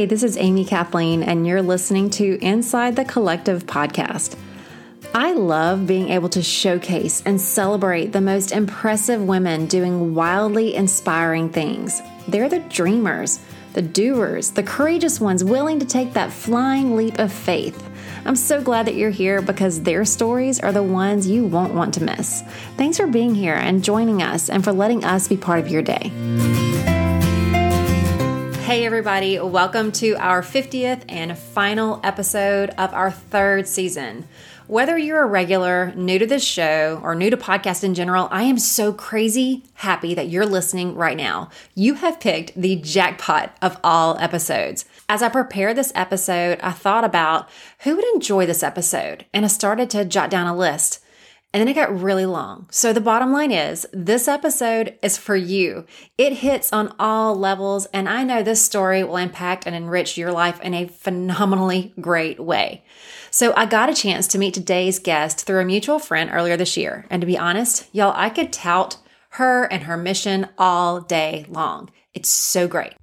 Hey, this is Amy Kathleen, and you're listening to Inside the Collective podcast. I love being able to showcase and celebrate the most impressive women doing wildly inspiring things. They're the dreamers, the doers, the courageous ones willing to take that flying leap of faith. I'm so glad that you're here because their stories are the ones you won't want to miss. Thanks for being here and joining us and for letting us be part of your day. Hey, everybody, welcome to our 50th and final episode of our third season. Whether you're a regular, new to this show, or new to podcast in general, I am so crazy happy that you're listening right now. You have picked the jackpot of all episodes. As I prepared this episode, I thought about who would enjoy this episode, and I started to jot down a list. And then it got really long. So the bottom line is this episode is for you. It hits on all levels, and I know this story will impact and enrich your life in a phenomenally great way. So I got a chance to meet today's guest through a mutual friend earlier this year. And to be honest, y'all, I could tout her and her mission all day long. It's so great.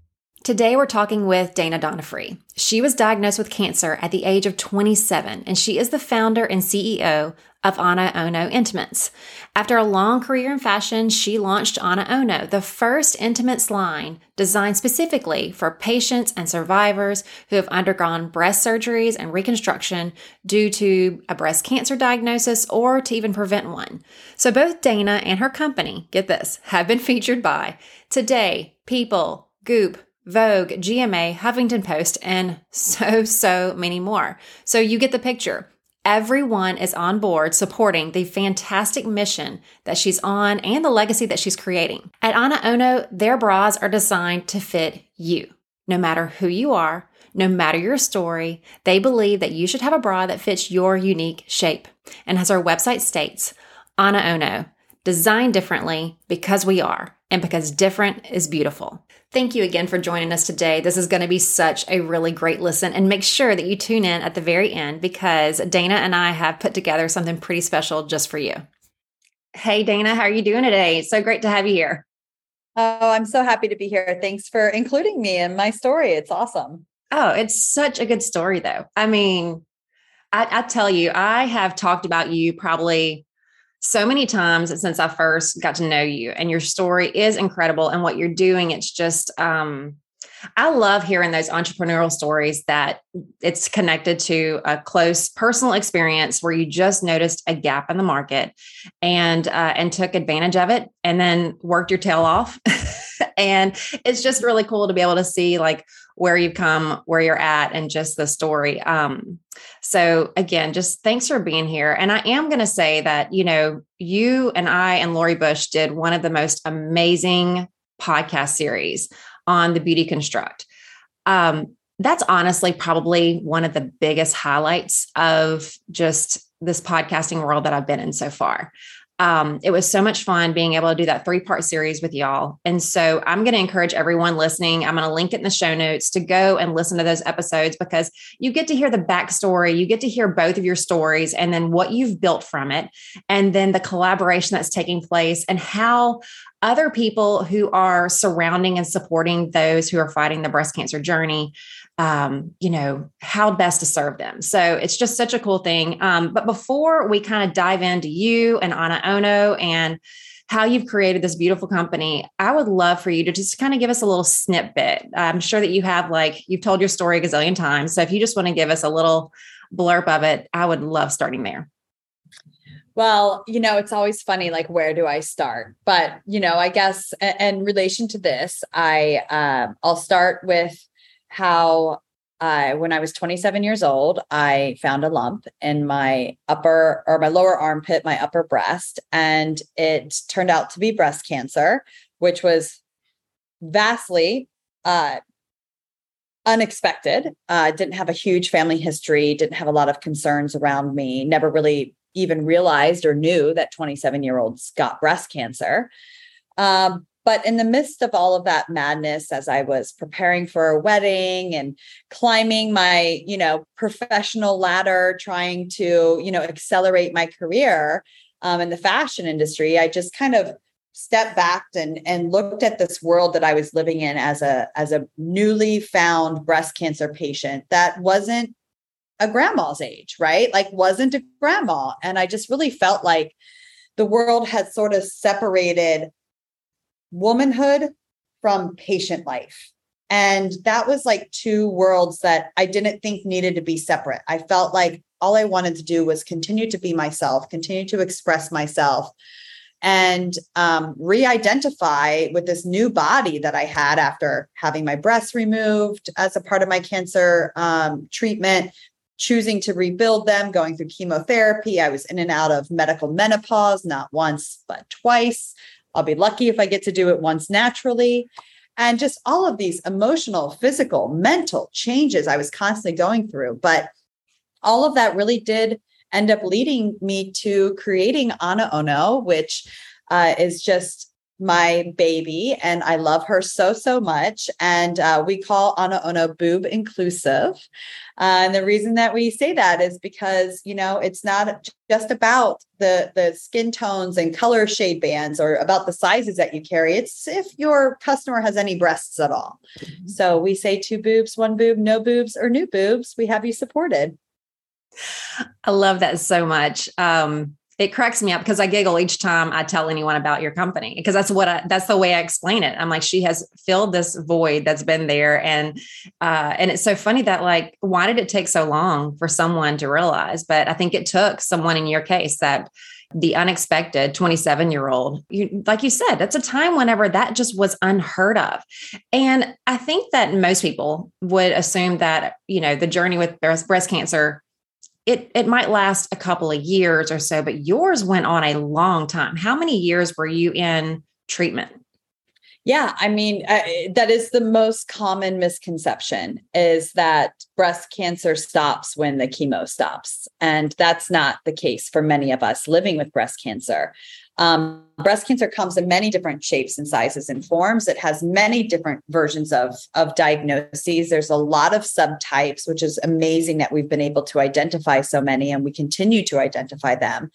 Today, we're talking with Dana Donofree. She was diagnosed with cancer at the age of 27, and she is the founder and CEO of Ana Ono Intimates. After a long career in fashion, she launched Ana Ono, the first intimates line designed specifically for patients and survivors who have undergone breast surgeries and reconstruction due to a breast cancer diagnosis or to even prevent one. So both Dana and her company, get this, have been featured by Today, People, Goop, Vogue, GMA, Huffington Post, and so, so many more. So you get the picture. Everyone is on board supporting the fantastic mission that she's on and the legacy that she's creating. At Ana Ono, their bras are designed to fit you. No matter who you are, no matter your story, they believe that you should have a bra that fits your unique shape. And as our website states, Ana Ono, designed differently because we are, and because different is beautiful. Thank you again for joining us today. This is going to be such a really great listen. And make sure that you tune in at the very end because Dana and I have put together something pretty special just for you. Hey, Dana, how are you doing today? It's so great to have you here. Oh, I'm so happy to be here. Thanks for including me in my story. It's awesome. Oh, it's such a good story, though. I mean, I, I tell you, I have talked about you probably so many times since I first got to know you, and your story is incredible. And what you're doing, it's just, um, I love hearing those entrepreneurial stories that it's connected to a close personal experience where you just noticed a gap in the market and uh, and took advantage of it, and then worked your tail off. and it's just really cool to be able to see like where you've come, where you're at, and just the story. Um, so again, just thanks for being here. And I am going to say that, you know, you and I and Lori Bush did one of the most amazing podcast series on the beauty construct. Um, that's honestly probably one of the biggest highlights of just this podcasting world that I've been in so far um, it was so much fun being able to do that three part series with y'all. And so I'm going to encourage everyone listening. I'm going to link it in the show notes to go and listen to those episodes because you get to hear the backstory. You get to hear both of your stories and then what you've built from it, and then the collaboration that's taking place and how other people who are surrounding and supporting those who are fighting the breast cancer journey um, you know, how best to serve them. So it's just such a cool thing. Um, but before we kind of dive into you and Ana Ono and how you've created this beautiful company, I would love for you to just kind of give us a little snippet. I'm sure that you have like you've told your story a gazillion times. So if you just want to give us a little blurb of it, I would love starting there. Well, you know, it's always funny, like, where do I start? But, you know, I guess in relation to this, I, uh, I'll start with how I, when I was 27 years old, I found a lump in my upper or my lower armpit, my upper breast, and it turned out to be breast cancer, which was vastly uh, unexpected. I uh, didn't have a huge family history, didn't have a lot of concerns around me, never really even realized or knew that 27 year olds got breast cancer. Um, but in the midst of all of that madness, as I was preparing for a wedding and climbing my, you know, professional ladder, trying to, you know, accelerate my career um, in the fashion industry, I just kind of stepped back and and looked at this world that I was living in as a as a newly found breast cancer patient that wasn't a grandma's age, right? Like wasn't a grandma and I just really felt like the world had sort of separated womanhood from patient life. And that was like two worlds that I didn't think needed to be separate. I felt like all I wanted to do was continue to be myself, continue to express myself, and um, re identify with this new body that I had after having my breasts removed as a part of my cancer um, treatment, choosing to rebuild them, going through chemotherapy. I was in and out of medical menopause, not once, but twice. I'll be lucky if I get to do it once naturally. And just all of these emotional, physical, mental changes I was constantly going through. But all of that really did end up leading me to creating Ana Ono, which uh, is just my baby and I love her so, so much. And uh, we call Ana Ono boob inclusive. Uh, and the reason that we say that is because, you know, it's not just about the, the skin tones and color shade bands or about the sizes that you carry. It's if your customer has any breasts at all. Mm-hmm. So we say two boobs, one boob, no boobs, or new boobs. We have you supported. I love that so much. Um, it cracks me up because I giggle each time I tell anyone about your company because that's what I, that's the way I explain it. I'm like, she has filled this void that's been there, and uh, and it's so funny that like, why did it take so long for someone to realize? But I think it took someone in your case that the unexpected 27 year old you, like you said that's a time whenever that just was unheard of and i think that most people would assume that you know the journey with breast, breast cancer it it might last a couple of years or so, but yours went on a long time. How many years were you in treatment? Yeah, I mean, uh, that is the most common misconception is that breast cancer stops when the chemo stops. And that's not the case for many of us living with breast cancer. Um, breast cancer comes in many different shapes and sizes and forms. It has many different versions of, of diagnoses. There's a lot of subtypes, which is amazing that we've been able to identify so many and we continue to identify them.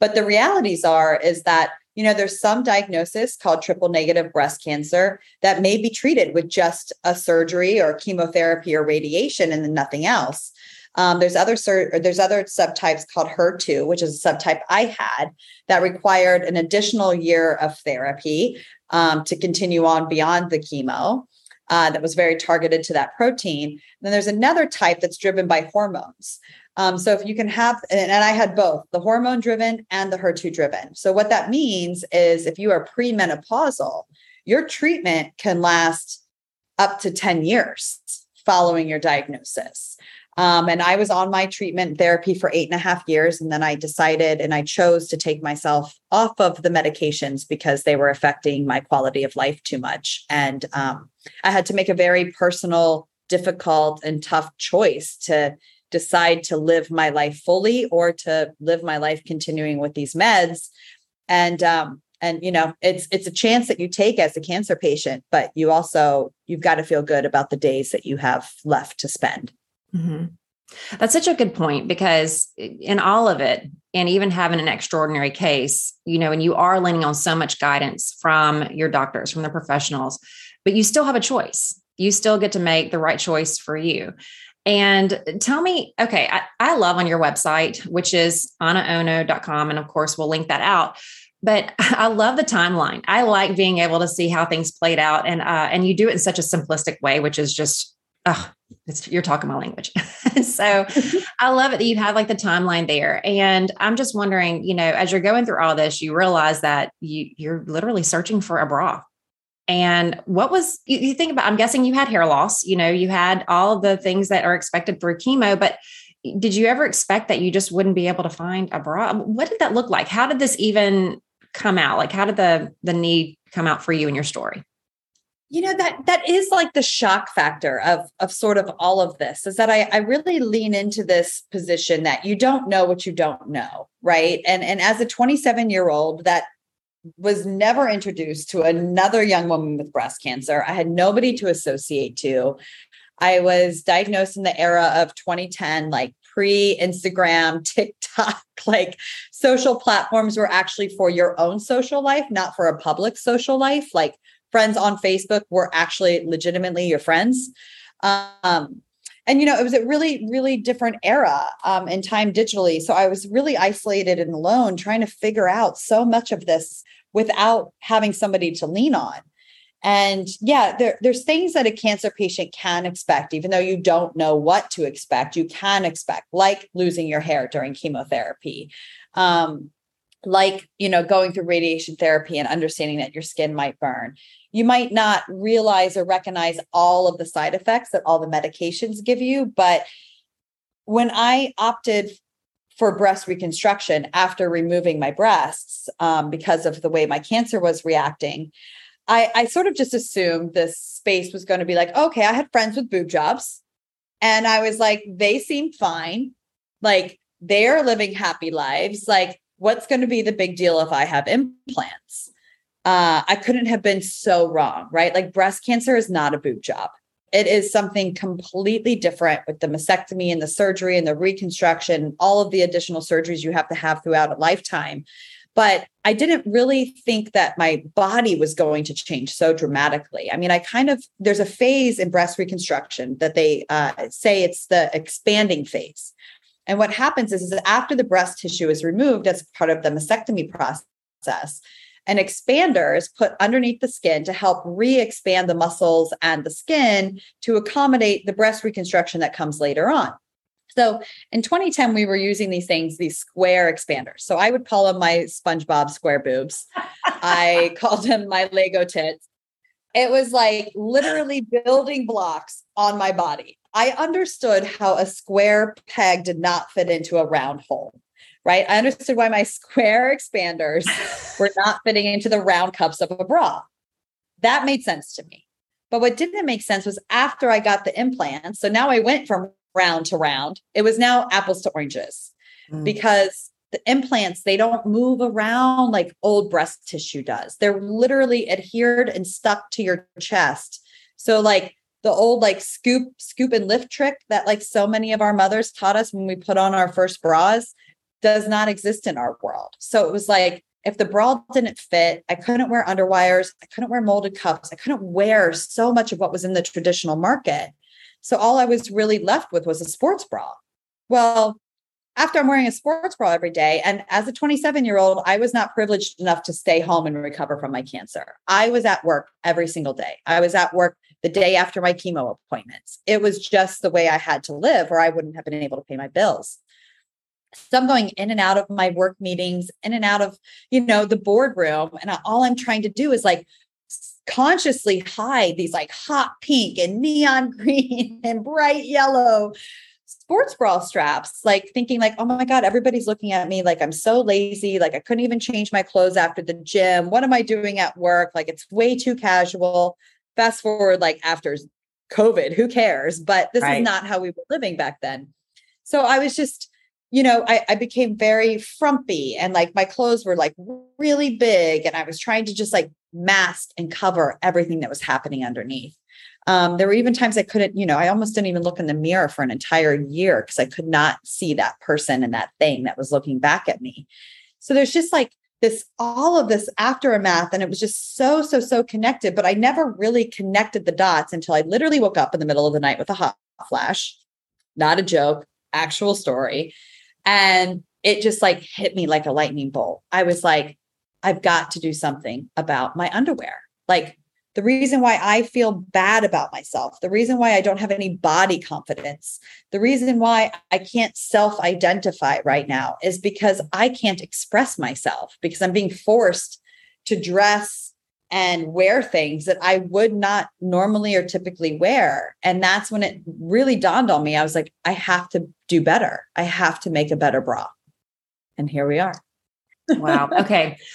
But the realities are is that you know there's some diagnosis called triple negative breast cancer that may be treated with just a surgery or chemotherapy or radiation and then nothing else um, there's other there's other subtypes called HER2, which is a subtype I had that required an additional year of therapy um, to continue on beyond the chemo. Uh, that was very targeted to that protein. Then there's another type that's driven by hormones. Um, so if you can have, and, and I had both the hormone driven and the HER2 driven. So what that means is if you are premenopausal, your treatment can last up to 10 years following your diagnosis. Um, and I was on my treatment therapy for eight and a half years. And then I decided and I chose to take myself off of the medications because they were affecting my quality of life too much. And um, I had to make a very personal, difficult, and tough choice to decide to live my life fully or to live my life continuing with these meds. And um, and you know it's it's a chance that you take as a cancer patient but you also you've got to feel good about the days that you have left to spend Mm-hmm. That's such a good point because in all of it, and even having an extraordinary case, you know, and you are leaning on so much guidance from your doctors, from the professionals, but you still have a choice. You still get to make the right choice for you. And tell me, okay, I, I love on your website, which is anaono.com. And of course, we'll link that out. But I love the timeline. I like being able to see how things played out. And uh, and you do it in such a simplistic way, which is just oh, you're talking my language. so I love it that you have like the timeline there. And I'm just wondering, you know, as you're going through all this, you realize that you you're literally searching for a bra. And what was you, you think about? I'm guessing you had hair loss, you know, you had all the things that are expected through chemo, but did you ever expect that you just wouldn't be able to find a bra? Um, what did that look like? How did this even come out? Like how did the the need come out for you in your story? You know that that is like the shock factor of of sort of all of this is that I, I really lean into this position that you don't know what you don't know right and and as a 27 year old that was never introduced to another young woman with breast cancer i had nobody to associate to i was diagnosed in the era of 2010 like pre Instagram, TikTok, like social platforms were actually for your own social life, not for a public social life. Like friends on Facebook were actually legitimately your friends. Um, and you know, it was a really, really different era um, in time digitally. So I was really isolated and alone, trying to figure out so much of this without having somebody to lean on. And yeah, there, there's things that a cancer patient can expect, even though you don't know what to expect. You can expect, like losing your hair during chemotherapy, um, like you know, going through radiation therapy and understanding that your skin might burn. You might not realize or recognize all of the side effects that all the medications give you, but when I opted for breast reconstruction after removing my breasts um, because of the way my cancer was reacting, I, I sort of just assumed this space was going to be like, okay, I had friends with boob jobs. And I was like, they seem fine. Like they're living happy lives. Like, what's going to be the big deal if I have implants? Uh, I couldn't have been so wrong, right? Like breast cancer is not a boob job. It is something completely different with the mastectomy and the surgery and the reconstruction, all of the additional surgeries you have to have throughout a lifetime. But I didn't really think that my body was going to change so dramatically. I mean, I kind of, there's a phase in breast reconstruction that they uh, say it's the expanding phase. And what happens is, is that after the breast tissue is removed as part of the mastectomy process, an expander is put underneath the skin to help re expand the muscles and the skin to accommodate the breast reconstruction that comes later on. So in 2010, we were using these things, these square expanders. So I would call them my SpongeBob square boobs. I called them my Lego tits. It was like literally building blocks on my body. I understood how a square peg did not fit into a round hole, right? I understood why my square expanders were not fitting into the round cups of a bra. That made sense to me. But what didn't make sense was after I got the implants. So now I went from round to round. It was now apples to oranges mm. because the implants, they don't move around like old breast tissue does. They're literally adhered and stuck to your chest. So, like the old like scoop, scoop and lift trick that like so many of our mothers taught us when we put on our first bras does not exist in our world. So it was like if the bra didn't fit, I couldn't wear underwires, I couldn't wear molded cups, I couldn't wear so much of what was in the traditional market. So all I was really left with was a sports bra. Well, after I'm wearing a sports bra every day, and as a 27 year old, I was not privileged enough to stay home and recover from my cancer. I was at work every single day. I was at work the day after my chemo appointments. It was just the way I had to live, or I wouldn't have been able to pay my bills. So I'm going in and out of my work meetings, in and out of, you know, the boardroom. And all I'm trying to do is like consciously hide these like hot pink and neon green and bright yellow sports bra straps like thinking like oh my god everybody's looking at me like i'm so lazy like i couldn't even change my clothes after the gym what am i doing at work like it's way too casual fast forward like after covid who cares but this right. is not how we were living back then so i was just you know, I, I, became very frumpy and like my clothes were like really big. And I was trying to just like mask and cover everything that was happening underneath. Um, there were even times I couldn't, you know, I almost didn't even look in the mirror for an entire year because I could not see that person and that thing that was looking back at me. So there's just like this, all of this aftermath, and it was just so, so, so connected. But I never really connected the dots until I literally woke up in the middle of the night with a hot flash. Not a joke, actual story. And it just like hit me like a lightning bolt. I was like, I've got to do something about my underwear. Like the reason why I feel bad about myself, the reason why I don't have any body confidence, the reason why I can't self identify right now is because I can't express myself because I'm being forced to dress and wear things that I would not normally or typically wear. And that's when it really dawned on me. I was like, I have to do better. I have to make a better bra. And here we are. wow. Okay.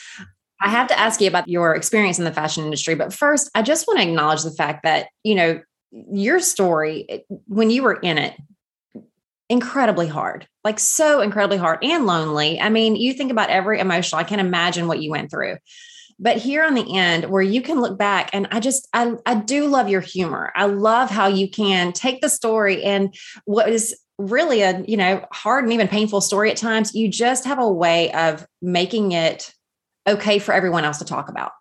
I have to ask you about your experience in the fashion industry. But first, I just want to acknowledge the fact that, you know, your story, when you were in it, incredibly hard, like so incredibly hard and lonely. I mean, you think about every emotional, I can't imagine what you went through but here on the end where you can look back and i just i, I do love your humor i love how you can take the story and what is really a you know hard and even painful story at times you just have a way of making it okay for everyone else to talk about.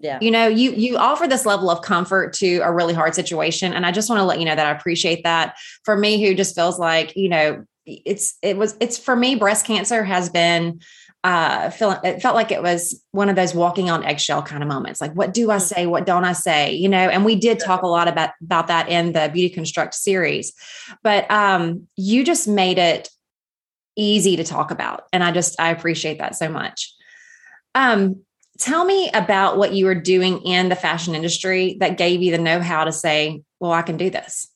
Yeah. You know you you offer this level of comfort to a really hard situation and i just want to let you know that i appreciate that. For me who just feels like you know it's it was it's for me breast cancer has been uh feeling it felt like it was one of those walking on eggshell kind of moments like what do i mm. say what don't i say you know and we did talk a lot about about that in the beauty construct series but um you just made it easy to talk about and i just i appreciate that so much um tell me about what you were doing in the fashion industry that gave you the know-how to say well i can do this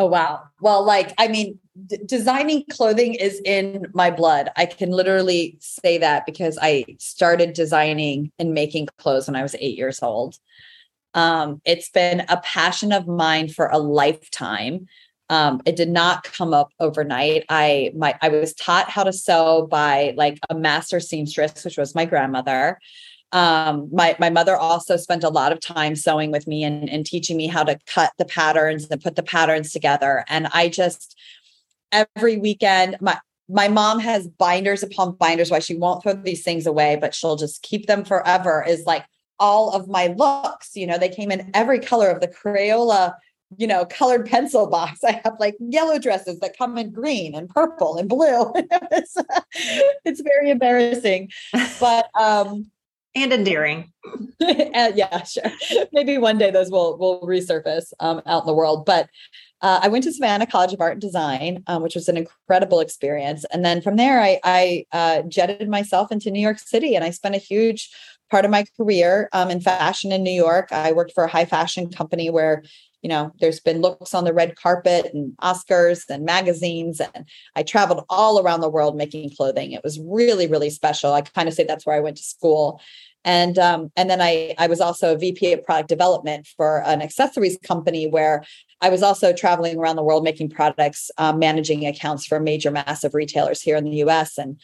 Oh wow. Well, like I mean, d- designing clothing is in my blood. I can literally say that because I started designing and making clothes when I was 8 years old. Um, it's been a passion of mine for a lifetime. Um, it did not come up overnight. I my I was taught how to sew by like a master seamstress, which was my grandmother um, my my mother also spent a lot of time sewing with me and, and teaching me how to cut the patterns and put the patterns together. And I just every weekend my my mom has binders upon binders why she won't throw these things away but she'll just keep them forever is like all of my looks you know they came in every color of the crayola you know colored pencil box i have like yellow dresses that come in green and purple and blue it's, it's very embarrassing but um and endearing. uh, yeah, sure. Maybe one day those will will resurface um, out in the world. But uh, I went to Savannah College of Art and Design, um, which was an incredible experience. And then from there, I, I uh, jetted myself into New York City, and I spent a huge part of my career um, in fashion in New York. I worked for a high fashion company where you know there's been looks on the red carpet and oscars and magazines and i traveled all around the world making clothing. It was really really special. I kind of say that's where i went to school. And um, and then I I was also a VP of product development for an accessories company where I was also traveling around the world making products, um, managing accounts for major massive retailers here in the U.S. and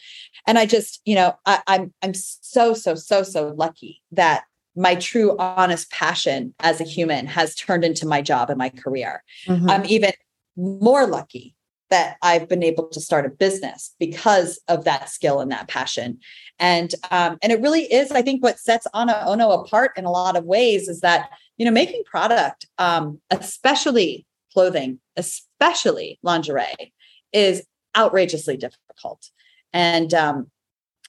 and I just you know I, I'm I'm so so so so lucky that my true honest passion as a human has turned into my job and my career. Mm-hmm. I'm even more lucky that I've been able to start a business because of that skill and that passion. And um, and it really is, I think, what sets Ana Ono apart in a lot of ways is that you know making product, um, especially clothing, especially lingerie, is outrageously difficult. And um,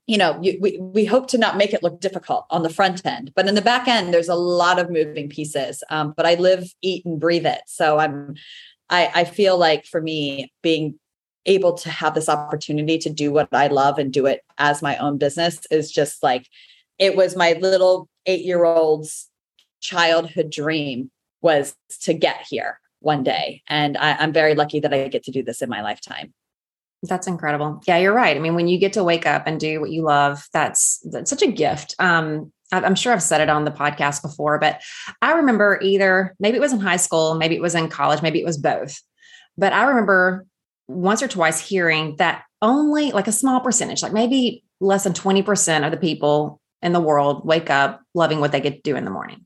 you know, you, we we hope to not make it look difficult on the front end, but in the back end, there's a lot of moving pieces. Um, but I live, eat, and breathe it, so I'm I, I feel like for me, being able to have this opportunity to do what I love and do it as my own business is just like it was my little eight year old's childhood dream was to get here one day. And I, I'm very lucky that I get to do this in my lifetime. That's incredible. Yeah, you're right. I mean, when you get to wake up and do what you love, that's that's such a gift. Um, I'm sure I've said it on the podcast before, but I remember either maybe it was in high school, maybe it was in college, maybe it was both. But I remember once or twice hearing that only like a small percentage, like maybe less than 20% of the people in the world wake up loving what they get to do in the morning.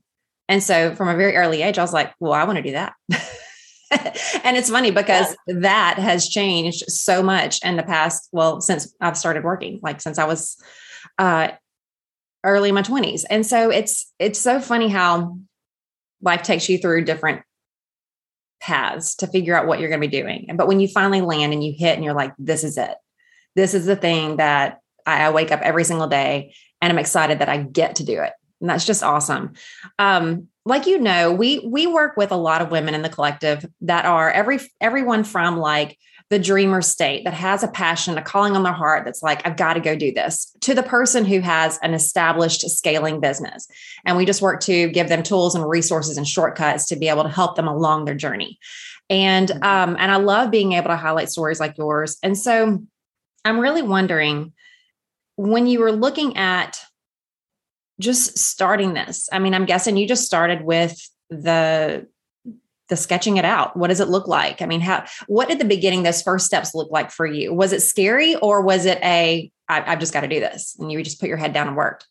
And so from a very early age, I was like, well, I want to do that. and it's funny because yeah. that has changed so much in the past. Well, since I've started working, like since I was uh, early in my 20s. And so it's it's so funny how life takes you through different paths to figure out what you're going to be doing. But when you finally land and you hit and you're like, this is it. This is the thing that I, I wake up every single day and I'm excited that I get to do it. And that's just awesome. Um, like you know, we we work with a lot of women in the collective that are every everyone from like the dreamer state that has a passion, a calling on their heart that's like, I've got to go do this, to the person who has an established scaling business. And we just work to give them tools and resources and shortcuts to be able to help them along their journey. And mm-hmm. um, and I love being able to highlight stories like yours. And so I'm really wondering when you were looking at just starting this, I mean, I'm guessing you just started with the the sketching it out. What does it look like? I mean how what did the beginning those first steps look like for you? Was it scary or was it a I, i've just got to do this and you just put your head down and worked?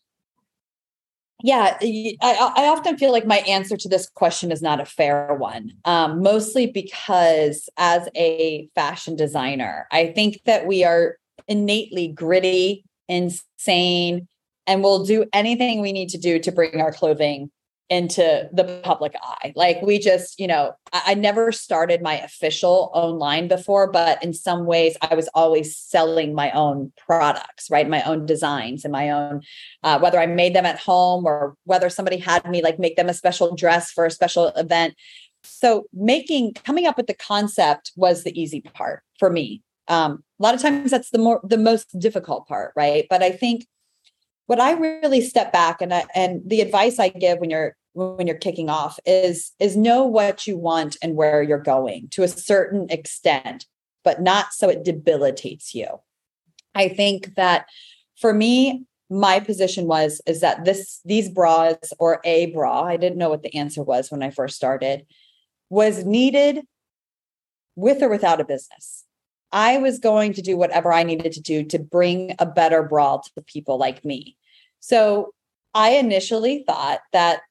Yeah, I, I, often feel like my answer to this question is not a fair one, um, mostly because as a fashion designer, I think that we are innately gritty, insane, and we'll do anything we need to do to bring our clothing into the public eye. Like we just, you know, I, I, never started my official own line before, but in some ways I was always selling my own products, right? My own designs and my own, uh, whether I made them at home or whether somebody had me like make them a special dress for a special event. So making, coming up with the concept was the easy part for me. Um, a lot of times that's the more, the most difficult part, right? But I think what I really step back and I, and the advice I give when you're when you're kicking off is is know what you want and where you're going to a certain extent but not so it debilitates you. I think that for me my position was is that this these bras or a bra i didn't know what the answer was when i first started was needed with or without a business i was going to do whatever i needed to do to bring a better bra to the people like me so i initially thought that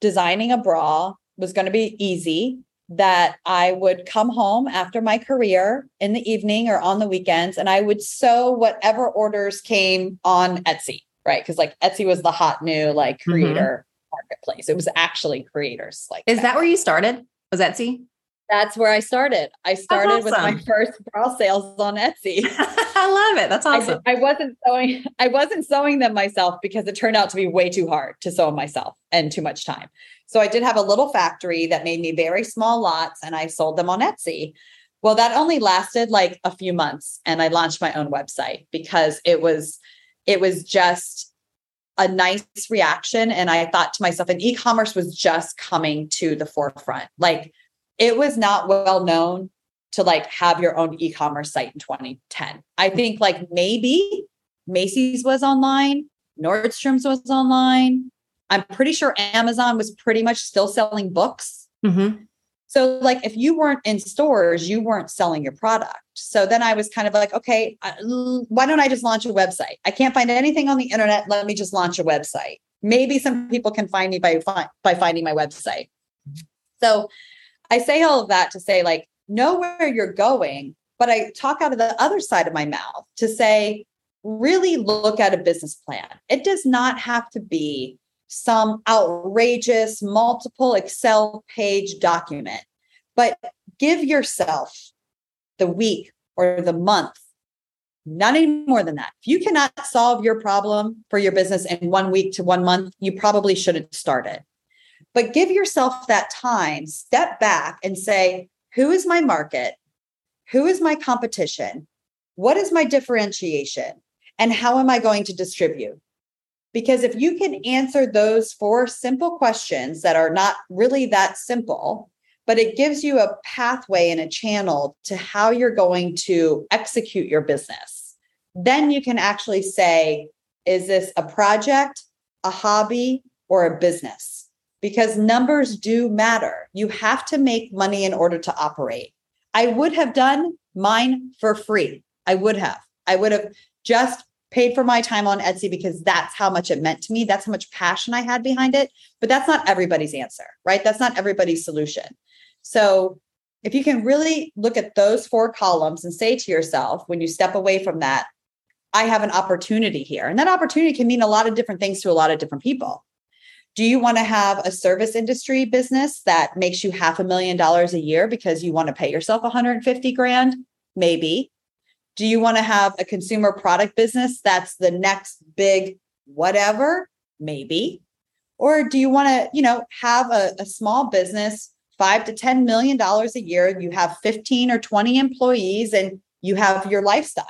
designing a bra was going to be easy that I would come home after my career in the evening or on the weekends and I would sew whatever orders came on Etsy, right? Because like Etsy was the hot new like mm-hmm. creator mm-hmm. marketplace. It was actually creators like Is that, that where you started? Was Etsy? That's where I started. I started awesome. with my first bra sales on Etsy. I love it. That's awesome. I, I, wasn't sewing. I wasn't sewing them myself because it turned out to be way too hard to sew myself and too much time. So I did have a little factory that made me very small lots, and I sold them on Etsy. Well, that only lasted like a few months, and I launched my own website because it was it was just a nice reaction. And I thought to myself, and e-commerce was just coming to the forefront. Like it was not well known to like have your own e-commerce site in 2010. I think like maybe Macy's was online, Nordstrom's was online. I'm pretty sure Amazon was pretty much still selling books. Mm-hmm. So, like, if you weren't in stores, you weren't selling your product. So then I was kind of like, okay, why don't I just launch a website? I can't find anything on the internet. Let me just launch a website. Maybe some people can find me by by finding my website. So I say all of that to say, like, know where you're going, but I talk out of the other side of my mouth to say, really look at a business plan. It does not have to be some outrageous multiple Excel page document, but give yourself the week or the month, not any more than that. If you cannot solve your problem for your business in one week to one month, you probably shouldn't start it. But give yourself that time, step back and say, who is my market? Who is my competition? What is my differentiation? And how am I going to distribute? Because if you can answer those four simple questions that are not really that simple, but it gives you a pathway and a channel to how you're going to execute your business, then you can actually say, is this a project, a hobby, or a business? Because numbers do matter. You have to make money in order to operate. I would have done mine for free. I would have. I would have just paid for my time on Etsy because that's how much it meant to me. That's how much passion I had behind it. But that's not everybody's answer, right? That's not everybody's solution. So if you can really look at those four columns and say to yourself, when you step away from that, I have an opportunity here. And that opportunity can mean a lot of different things to a lot of different people. Do you want to have a service industry business that makes you half a million dollars a year because you want to pay yourself 150 grand? Maybe. Do you want to have a consumer product business that's the next big whatever? Maybe. Or do you want to, you know, have a, a small business, five to ten million dollars a year? You have 15 or 20 employees and you have your lifestyle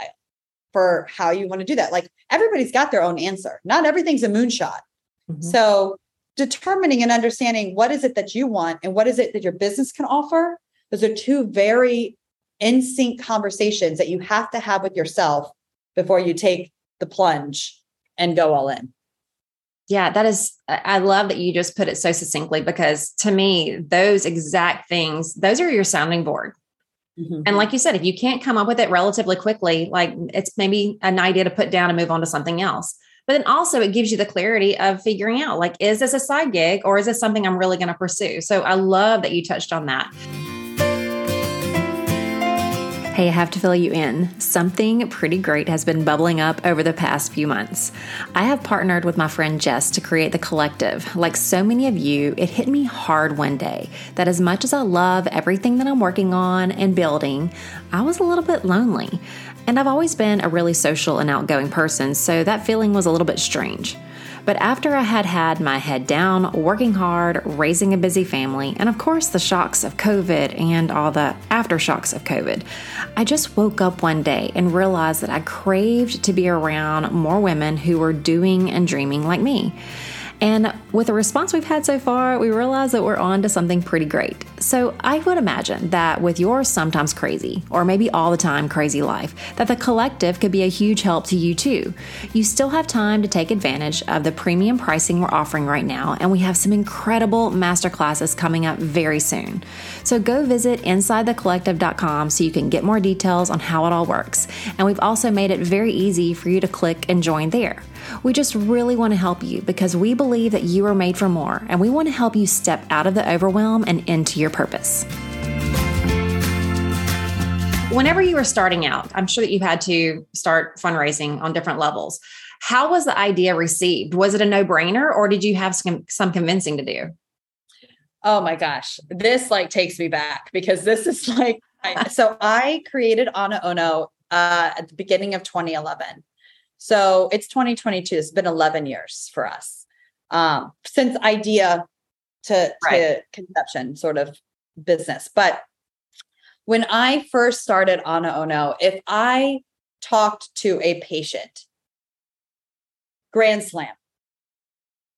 for how you want to do that. Like everybody's got their own answer. Not everything's a moonshot. Mm-hmm. So determining and understanding what is it that you want and what is it that your business can offer. Those are two very in sync conversations that you have to have with yourself before you take the plunge and go all in. Yeah that is i love that you just put it so succinctly because to me those exact things those are your sounding board. Mm-hmm. and like you said if you can't come up with it relatively quickly like it's maybe an idea to put down and move on to something else But then also it gives you the clarity of figuring out like, is this a side gig or is this something I'm really going to pursue? So I love that you touched on that. Hey, I have to fill you in. Something pretty great has been bubbling up over the past few months. I have partnered with my friend Jess to create the collective. Like so many of you, it hit me hard one day that as much as I love everything that I'm working on and building, I was a little bit lonely. And I've always been a really social and outgoing person, so that feeling was a little bit strange. But after I had had my head down, working hard, raising a busy family, and of course the shocks of COVID and all the aftershocks of COVID, I just woke up one day and realized that I craved to be around more women who were doing and dreaming like me. And with the response we've had so far, we realize that we're on to something pretty great. So I would imagine that with your sometimes crazy, or maybe all the time crazy life, that the collective could be a huge help to you too. You still have time to take advantage of the premium pricing we're offering right now, and we have some incredible masterclasses coming up very soon. So go visit insidethecollective.com so you can get more details on how it all works. And we've also made it very easy for you to click and join there. We just really want to help you because we believe that you are made for more and we want to help you step out of the overwhelm and into your purpose. Whenever you were starting out, I'm sure that you had to start fundraising on different levels. How was the idea received? Was it a no brainer or did you have some, some convincing to do? Oh my gosh, this like takes me back because this is like, so I created Ana Ono uh, at the beginning of 2011. So it's 2022. It's been 11 years for us um, since idea to, right. to conception sort of business. But when I first started Ana Ono, if I talked to a patient, grand slam,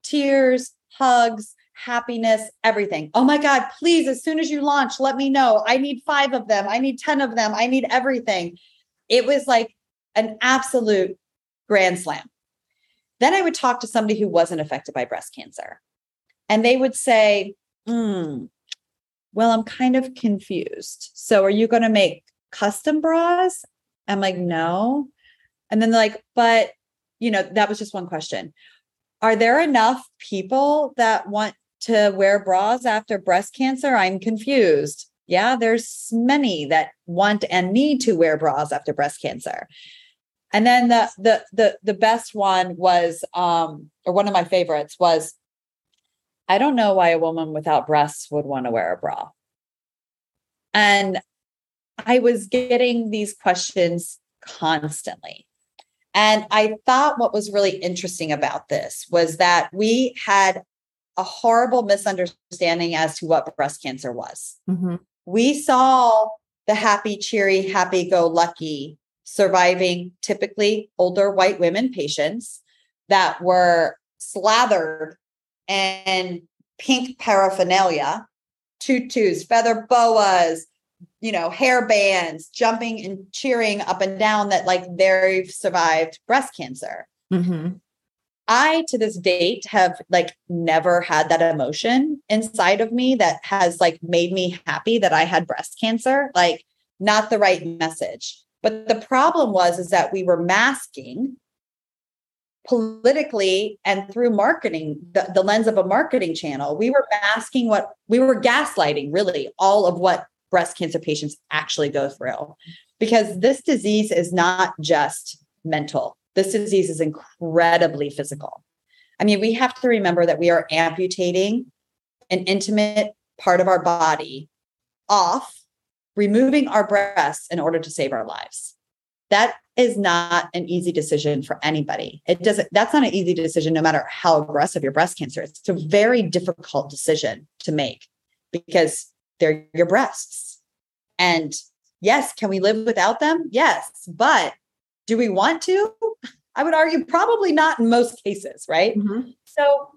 tears, hugs, happiness, everything. Oh my God, please, as soon as you launch, let me know. I need five of them. I need 10 of them. I need everything. It was like an absolute grand slam. Then I would talk to somebody who wasn't affected by breast cancer. And they would say, mm, Well, I'm kind of confused. So are you going to make custom bras? I'm like, No. And then they're like, But, you know, that was just one question. Are there enough people that want to wear bras after breast cancer? I'm confused. Yeah, there's many that want and need to wear bras after breast cancer. And then the the the the best one was um or one of my favorites was I don't know why a woman without breasts would want to wear a bra. And I was getting these questions constantly. And I thought what was really interesting about this was that we had a horrible misunderstanding as to what breast cancer was. Mm-hmm. We saw the happy, cheery, happy go lucky surviving typically older white women patients that were slathered in pink paraphernalia, tutus, feather boas, you know, hair bands, jumping and cheering up and down that like they've survived breast cancer. Mm-hmm. I, to this date, have like never had that emotion inside of me that has like made me happy that I had breast cancer. Like, not the right message. But the problem was is that we were masking politically and through marketing, the, the lens of a marketing channel, we were masking what we were gaslighting really all of what breast cancer patients actually go through. Because this disease is not just mental. This disease is incredibly physical. I mean, we have to remember that we are amputating an intimate part of our body off removing our breasts in order to save our lives. That is not an easy decision for anybody. It doesn't, that's not an easy decision, no matter how aggressive your breast cancer is. It's a very difficult decision to make because they're your breasts. And yes, can we live without them? Yes. But do we want to? I would argue probably not in most cases, right? Mm-hmm. So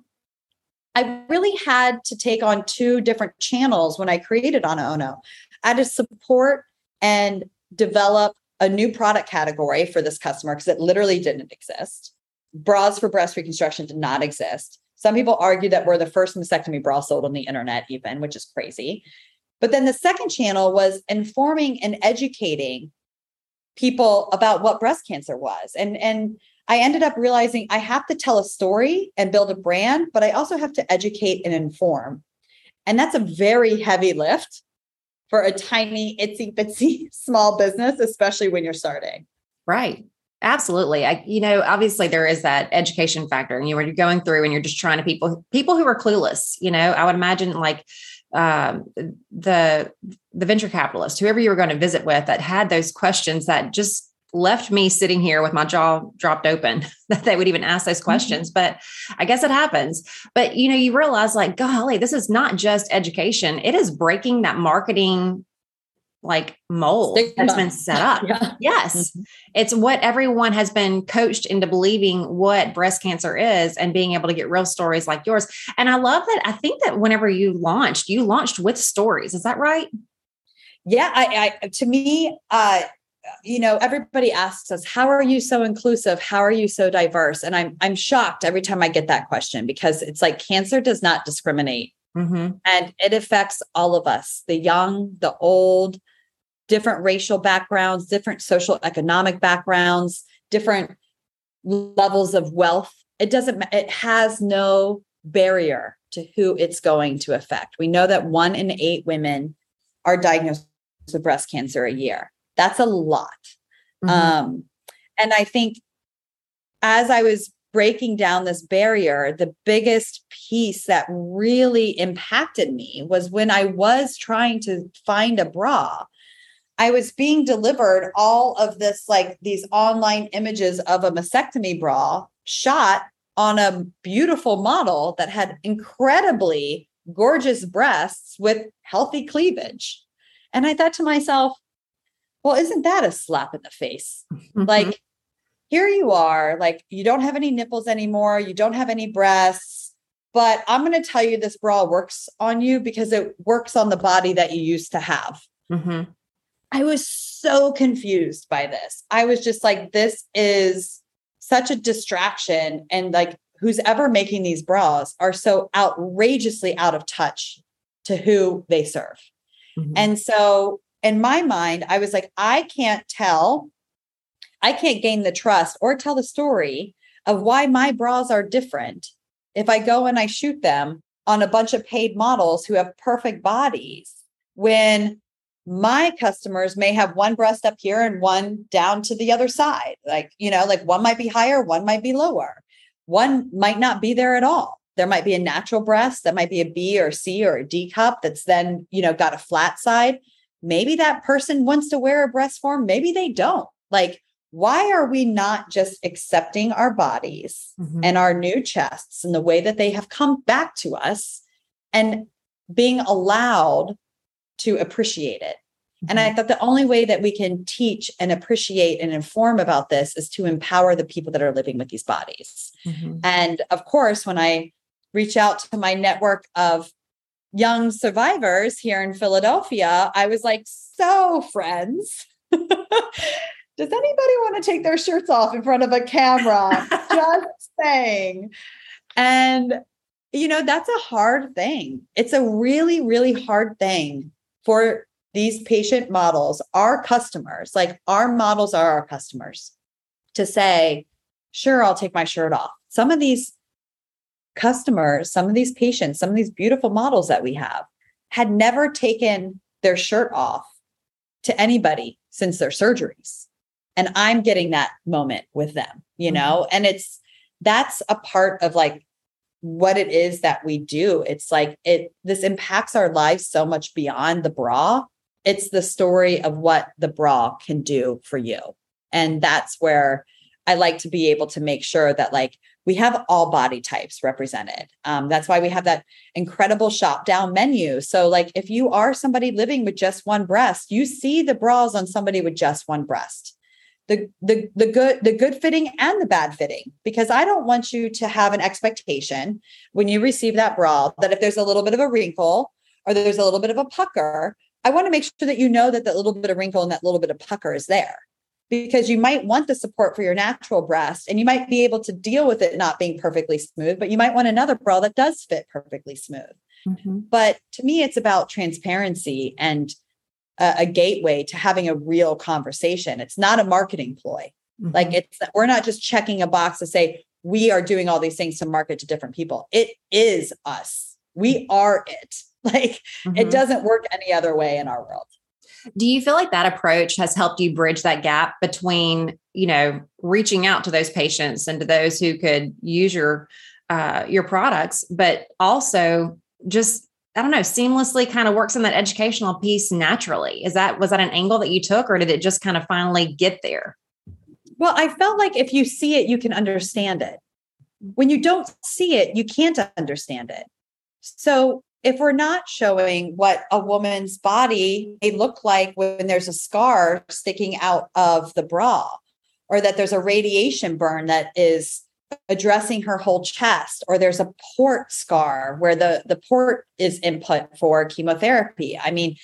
I really had to take on two different channels when I created Ana Ono. I had to support and develop a new product category for this customer because it literally didn't exist. Bras for breast reconstruction did not exist. Some people argue that we're the first mastectomy bra sold on the internet, even, which is crazy. But then the second channel was informing and educating people about what breast cancer was. And, and I ended up realizing I have to tell a story and build a brand, but I also have to educate and inform. And that's a very heavy lift for a tiny, itsy bitsy small business, especially when you're starting. Right. Absolutely. I, you know, obviously there is that education factor. And you you're going through and you're just trying to people people who are clueless, you know, I would imagine like um, the the venture capitalist, whoever you were going to visit with that had those questions that just left me sitting here with my jaw dropped open that they would even ask those mm-hmm. questions mm-hmm. but i guess it happens but you know you realize like golly this is not just education it is breaking that marketing like mold Stigma. that's been set up. yeah. Yes. Mm-hmm. It's what everyone has been coached into believing what breast cancer is and being able to get real stories like yours. And I love that. I think that whenever you launched, you launched with stories. Is that right? Yeah. I, I to me, uh, you know, everybody asks us, how are you so inclusive? How are you so diverse? And I'm I'm shocked every time I get that question because it's like cancer does not discriminate. Mm-hmm. And it affects all of us, the young, the old, different racial backgrounds, different social economic backgrounds, different levels of wealth. It doesn't, it has no barrier to who it's going to affect. We know that one in eight women are diagnosed with breast cancer a year. That's a lot. Mm-hmm. Um, and I think as I was breaking down this barrier, the biggest piece that really impacted me was when I was trying to find a bra I was being delivered all of this, like these online images of a mastectomy bra shot on a beautiful model that had incredibly gorgeous breasts with healthy cleavage. And I thought to myself, well, isn't that a slap in the face? Mm-hmm. Like, here you are, like, you don't have any nipples anymore, you don't have any breasts, but I'm going to tell you this bra works on you because it works on the body that you used to have. Mm-hmm. I was so confused by this. I was just like, this is such a distraction. And like, who's ever making these bras are so outrageously out of touch to who they serve. Mm-hmm. And so, in my mind, I was like, I can't tell, I can't gain the trust or tell the story of why my bras are different if I go and I shoot them on a bunch of paid models who have perfect bodies when my customers may have one breast up here and one down to the other side. Like, you know, like one might be higher, one might be lower, one might not be there at all. There might be a natural breast that might be a B or C or a D cup that's then, you know, got a flat side. Maybe that person wants to wear a breast form, maybe they don't. Like, why are we not just accepting our bodies mm-hmm. and our new chests and the way that they have come back to us and being allowed to appreciate it. Mm-hmm. And I mm-hmm. thought the only way that we can teach and appreciate and inform about this is to empower the people that are living with these bodies. Mm-hmm. And of course, when I reach out to my network of young survivors here in Philadelphia, I was like, so friends. Does anybody want to take their shirts off in front of a camera? Just saying. And, you know, that's a hard thing. It's a really, really hard thing for these patient models, our customers, like our models are our customers, to say, sure, I'll take my shirt off. Some of these customers, some of these patients, some of these beautiful models that we have had never taken their shirt off to anybody since their surgeries. And I'm getting that moment with them, you know, mm-hmm. and it's that's a part of like what it is that we do. It's like it this impacts our lives so much beyond the bra. It's the story of what the bra can do for you. And that's where I like to be able to make sure that like we have all body types represented. Um, that's why we have that incredible shop down menu. So, like, if you are somebody living with just one breast, you see the bras on somebody with just one breast the the the good the good fitting and the bad fitting because I don't want you to have an expectation when you receive that bra that if there's a little bit of a wrinkle or there's a little bit of a pucker, I want to make sure that you know that that little bit of wrinkle and that little bit of pucker is there because you might want the support for your natural breast and you might be able to deal with it not being perfectly smooth, but you might want another bra that does fit perfectly smooth. Mm-hmm. But to me, it's about transparency and a, a gateway to having a real conversation. It's not a marketing ploy. Mm-hmm. Like it's we're not just checking a box to say we are doing all these things to market to different people. It is us. We are it. Like mm-hmm. it doesn't work any other way in our world. Do you feel like that approach has helped you bridge that gap between, you know, reaching out to those patients and to those who could use your uh, your products, but also just I don't know, seamlessly kind of works in that educational piece naturally. Is that was that an angle that you took, or did it just kind of finally get there? Well, I felt like if you see it, you can understand it. When you don't see it, you can't understand it. So if we're not showing what a woman's body may look like when there's a scar sticking out of the bra, or that there's a radiation burn that is addressing her whole chest or there's a port scar where the the port is input for chemotherapy. I mean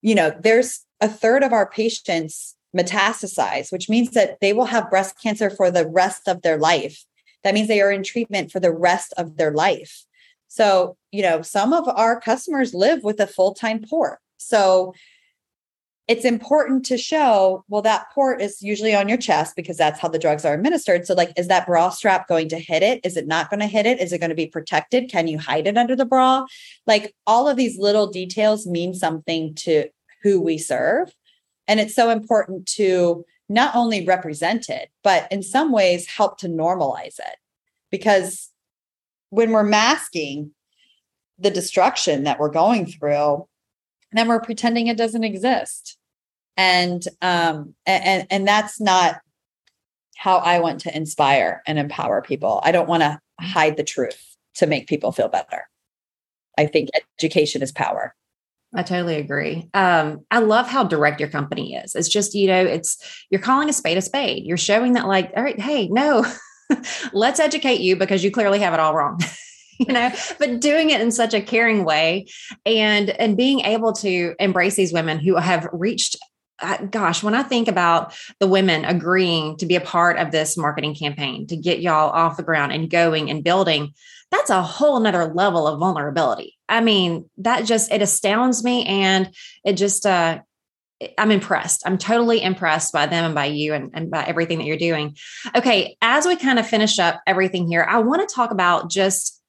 you know there's a third of our patients metastasize which means that they will have breast cancer for the rest of their life. That means they are in treatment for the rest of their life so you know some of our customers live with a full-time port. So it's important to show well that port is usually on your chest because that's how the drugs are administered. So like is that bra strap going to hit it? Is it not going to hit it? Is it going to be protected? Can you hide it under the bra? Like all of these little details mean something to who we serve. And it's so important to not only represent it but in some ways help to normalize it. Because when we're masking the destruction that we're going through then we're pretending it doesn't exist and um and and that's not how I want to inspire and empower people. I don't want to hide the truth to make people feel better. I think education is power. I totally agree. Um, I love how direct your company is. It's just, you know, it's you're calling a spade a spade. You're showing that, like, all right, hey, no, let's educate you because you clearly have it all wrong. you know but doing it in such a caring way and and being able to embrace these women who have reached gosh, when I think about the women agreeing to be a part of this marketing campaign to get y'all off the ground and going and building, that's a whole nother level of vulnerability. I mean, that just it astounds me and it just uh I'm impressed. I'm totally impressed by them and by you and, and by everything that you're doing. Okay, as we kind of finish up everything here, I want to talk about just,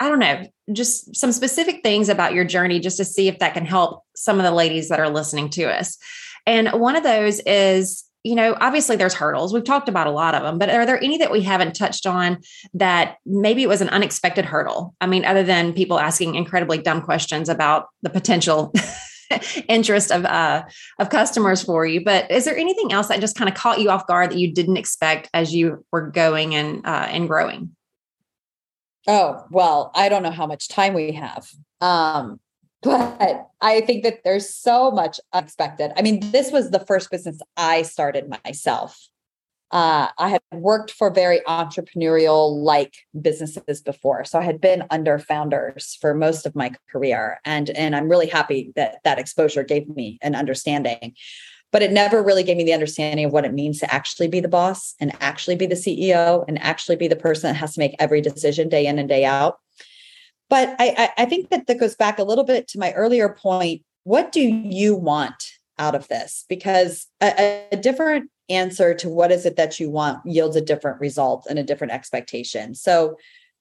I don't know, just some specific things about your journey, just to see if that can help some of the ladies that are listening to us. And one of those is, you know, obviously there's hurdles. We've talked about a lot of them, but are there any that we haven't touched on that maybe it was an unexpected hurdle? I mean, other than people asking incredibly dumb questions about the potential interest of uh, of customers for you. But is there anything else that just kind of caught you off guard that you didn't expect as you were going and uh, and growing? Oh well, I don't know how much time we have. Um, but I think that there's so much unexpected. I mean, this was the first business I started myself. Uh, I had worked for very entrepreneurial like businesses before, so I had been under founders for most of my career, and and I'm really happy that that exposure gave me an understanding. But it never really gave me the understanding of what it means to actually be the boss and actually be the CEO and actually be the person that has to make every decision day in and day out. But I, I think that that goes back a little bit to my earlier point. What do you want out of this? Because a, a different answer to what is it that you want yields a different result and a different expectation. So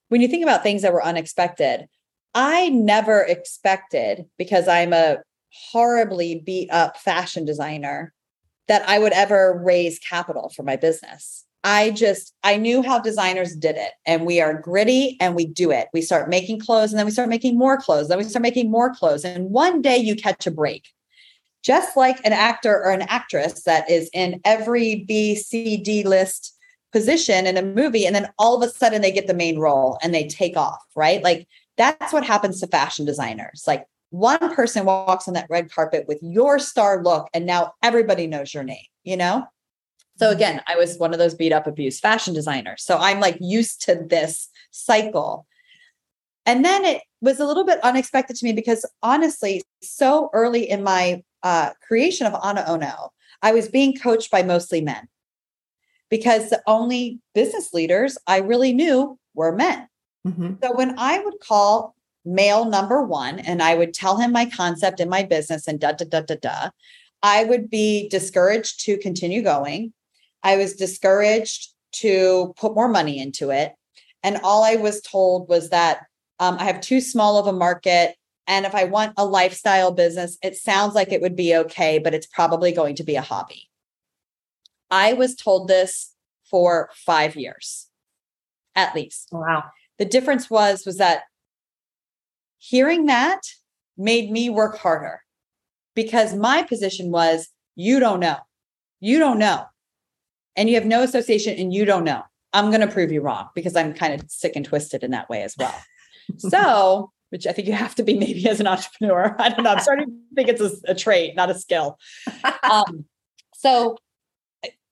when you think about things that were unexpected, I never expected because I'm a horribly beat up fashion designer that I would ever raise capital for my business. I just, I knew how designers did it. And we are gritty and we do it. We start making clothes and then we start making more clothes. Then we start making more clothes. And one day you catch a break. Just like an actor or an actress that is in every B, C, D list position in a movie. And then all of a sudden they get the main role and they take off, right? Like that's what happens to fashion designers. Like one person walks on that red carpet with your star look and now everybody knows your name, you know? So mm-hmm. again, I was one of those beat up abused fashion designers. So I'm like used to this cycle. And then it was a little bit unexpected to me because honestly, so early in my uh, creation of Ana Ono, I was being coached by mostly men because the only business leaders I really knew were men. Mm-hmm. So when I would call male number one and I would tell him my concept in my business and da da da da da, I would be discouraged to continue going I was discouraged to put more money into it. And all I was told was that um, I have too small of a market. And if I want a lifestyle business, it sounds like it would be okay, but it's probably going to be a hobby. I was told this for five years, at least. Oh, wow. The difference was was that hearing that made me work harder because my position was you don't know. You don't know. And you have no association and you don't know. I'm going to prove you wrong because I'm kind of sick and twisted in that way as well. so, which I think you have to be maybe as an entrepreneur. I don't know. I'm starting to think it's a, a trait, not a skill. Um, so,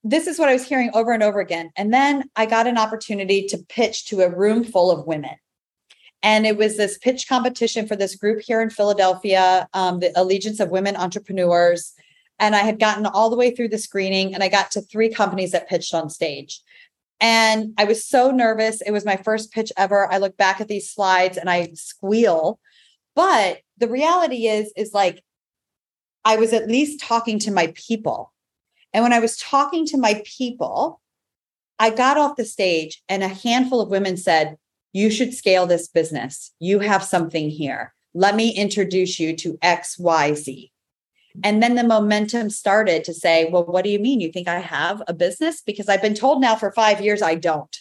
this is what I was hearing over and over again. And then I got an opportunity to pitch to a room full of women. And it was this pitch competition for this group here in Philadelphia, um, the Allegiance of Women Entrepreneurs. And I had gotten all the way through the screening and I got to three companies that pitched on stage. And I was so nervous. It was my first pitch ever. I look back at these slides and I squeal. But the reality is, is like I was at least talking to my people. And when I was talking to my people, I got off the stage and a handful of women said, You should scale this business. You have something here. Let me introduce you to XYZ. And then the momentum started to say, Well, what do you mean? You think I have a business? Because I've been told now for five years I don't.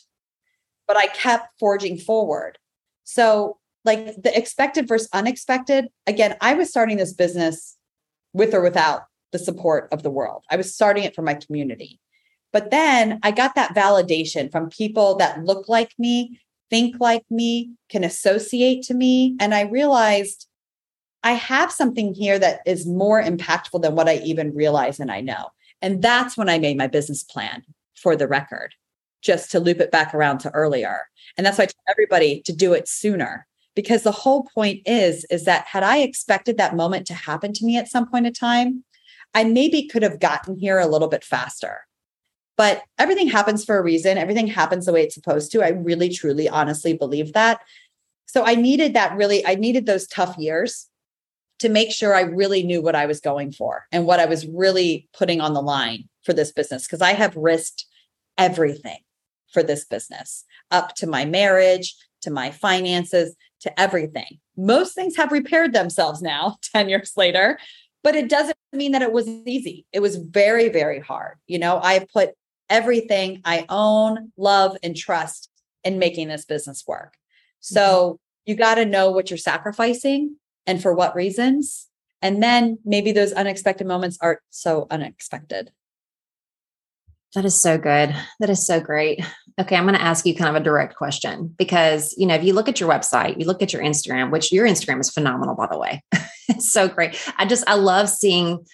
But I kept forging forward. So, like the expected versus unexpected, again, I was starting this business with or without the support of the world. I was starting it for my community. But then I got that validation from people that look like me, think like me, can associate to me. And I realized I have something here that is more impactful than what I even realize and I know. And that's when I made my business plan for the record, just to loop it back around to earlier. And that's why I tell everybody to do it sooner. Because the whole point is, is that had I expected that moment to happen to me at some point in time, I maybe could have gotten here a little bit faster. But everything happens for a reason. Everything happens the way it's supposed to. I really, truly, honestly believe that. So I needed that really, I needed those tough years to make sure I really knew what I was going for and what I was really putting on the line for this business. Because I have risked everything for this business, up to my marriage, to my finances, to everything. Most things have repaired themselves now, 10 years later, but it doesn't mean that it was easy. It was very, very hard. You know, I put everything I own, love, and trust in making this business work. So mm-hmm. you got to know what you're sacrificing and for what reasons. And then maybe those unexpected moments aren't so unexpected. That is so good. That is so great. Okay, I'm going to ask you kind of a direct question because, you know, if you look at your website, you look at your Instagram, which your Instagram is phenomenal, by the way. it's so great. I just, I love seeing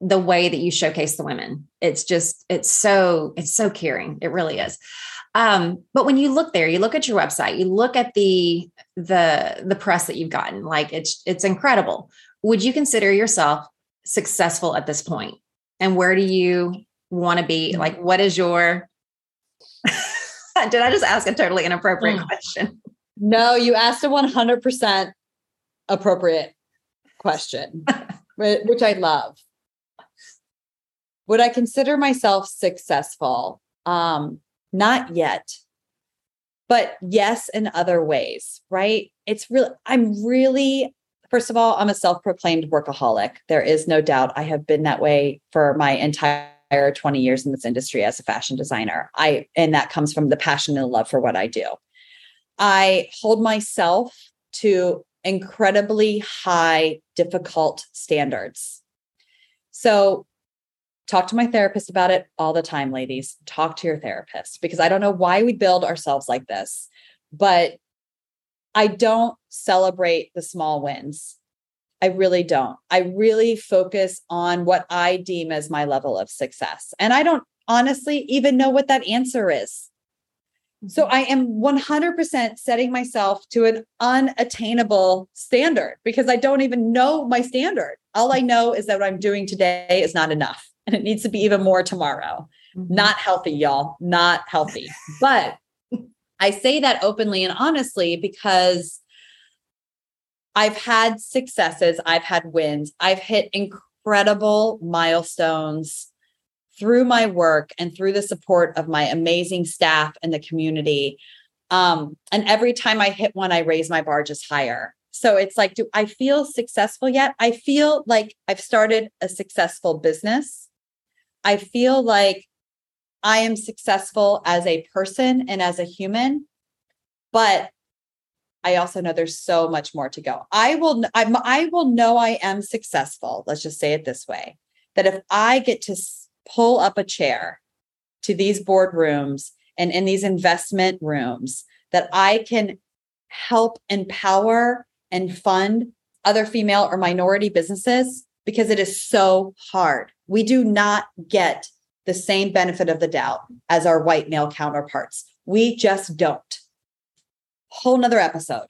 the way that you showcase the women. It's just, it's so, it's so caring. It really is. Um, but when you look there, you look at your website, you look at the the the press that you've gotten, like it's it's incredible. Would you consider yourself successful at this point? And where do you want to be? Like, what is your did I just ask a totally inappropriate mm. question? No, you asked a 100% appropriate question, which I love. Would I consider myself successful? Um, not yet. But yes, in other ways, right? It's really, I'm really, first of all, I'm a self proclaimed workaholic. There is no doubt I have been that way for my entire 20 years in this industry as a fashion designer. I, and that comes from the passion and love for what I do. I hold myself to incredibly high, difficult standards. So talk to my therapist about it all the time, ladies. Talk to your therapist because I don't know why we build ourselves like this, but I don't celebrate the small wins. I really don't. I really focus on what I deem as my level of success. And I don't honestly even know what that answer is. So mm-hmm. I am 100% setting myself to an unattainable standard because I don't even know my standard. All I know is that what I'm doing today is not enough and it needs to be even more tomorrow. Mm-hmm. Not healthy, y'all. Not healthy. but I say that openly and honestly because I've had successes, I've had wins, I've hit incredible milestones through my work and through the support of my amazing staff and the community. Um, and every time I hit one, I raise my bar just higher. So it's like, do I feel successful yet? I feel like I've started a successful business. I feel like I am successful as a person and as a human, but I also know there's so much more to go. I will I'm, I will know I am successful. Let's just say it this way. That if I get to pull up a chair to these boardrooms and in these investment rooms that I can help empower and fund other female or minority businesses because it is so hard. We do not get the same benefit of the doubt as our white male counterparts. We just don't. Whole nother episode.